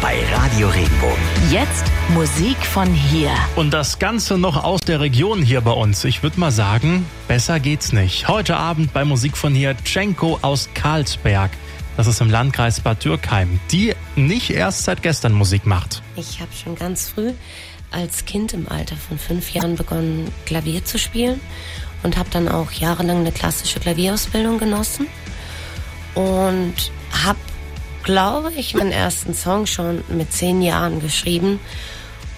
bei Radio Regenbogen. Jetzt Musik von hier. Und das Ganze noch aus der Region hier bei uns. Ich würde mal sagen, besser geht's nicht. Heute Abend bei Musik von hier Tschenko aus Karlsberg. Das ist im Landkreis Bad Dürkheim, die nicht erst seit gestern Musik macht. Ich habe schon ganz früh als Kind im Alter von fünf Jahren begonnen, Klavier zu spielen und habe dann auch jahrelang eine klassische Klavierausbildung genossen und habe, glaube ich, meinen ersten Song schon mit zehn Jahren geschrieben.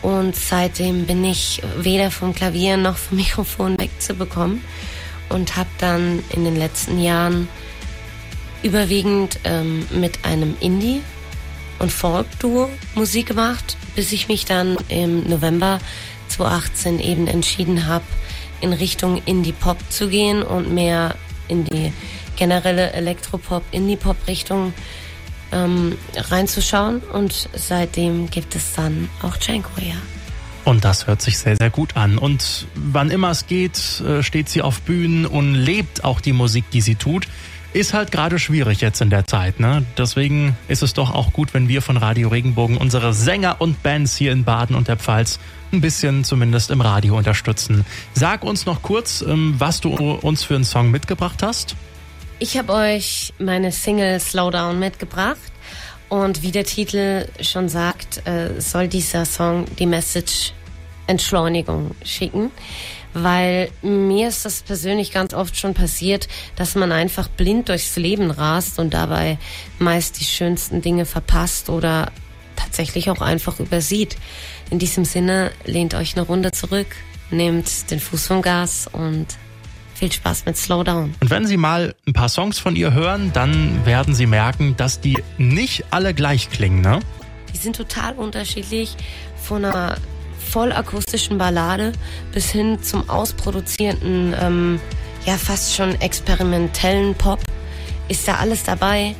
Und seitdem bin ich weder vom Klavier noch vom Mikrofon wegzubekommen und habe dann in den letzten Jahren überwiegend ähm, mit einem Indie- und Folk-Duo Musik gemacht, bis ich mich dann im November 2018 eben entschieden habe, in Richtung Indie-Pop zu gehen und mehr in die generelle Elektropop-Indie-Pop-Richtung ähm, reinzuschauen. Und seitdem gibt es dann auch ja. Und das hört sich sehr, sehr gut an. Und wann immer es geht, äh, steht sie auf Bühnen und lebt auch die Musik, die sie tut. Ist halt gerade schwierig jetzt in der Zeit, ne? Deswegen ist es doch auch gut, wenn wir von Radio Regenbogen unsere Sänger und Bands hier in Baden und der Pfalz ein bisschen zumindest im Radio unterstützen. Sag uns noch kurz, ähm, was du uns für einen Song mitgebracht hast. Ich habe euch meine Single Slowdown mitgebracht. Und wie der Titel schon sagt, äh, soll dieser Song die Message Entschleunigung schicken weil mir ist das persönlich ganz oft schon passiert, dass man einfach blind durchs Leben rast und dabei meist die schönsten Dinge verpasst oder tatsächlich auch einfach übersieht. In diesem Sinne lehnt euch eine Runde zurück, nehmt den Fuß vom Gas und viel Spaß mit Slowdown. Und wenn Sie mal ein paar Songs von ihr hören, dann werden Sie merken, dass die nicht alle gleich klingen, ne? Die sind total unterschiedlich von einer vollakustischen Ballade bis hin zum ausproduzierten, ähm, ja fast schon experimentellen Pop ist da alles dabei.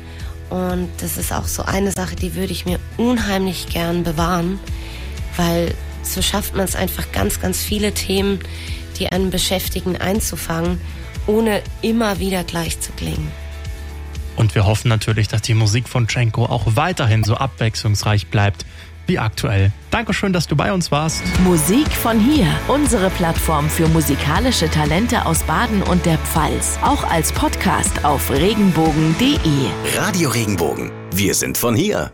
Und das ist auch so eine Sache, die würde ich mir unheimlich gern bewahren, weil so schafft man es einfach ganz, ganz viele Themen, die einen beschäftigen, einzufangen, ohne immer wieder gleich zu klingen. Und wir hoffen natürlich, dass die Musik von Chenko auch weiterhin so abwechslungsreich bleibt wie aktuell. Dankeschön, dass du bei uns warst. Musik von hier, unsere Plattform für musikalische Talente aus Baden und der Pfalz. Auch als Podcast auf regenbogen.de. Radio Regenbogen. Wir sind von hier.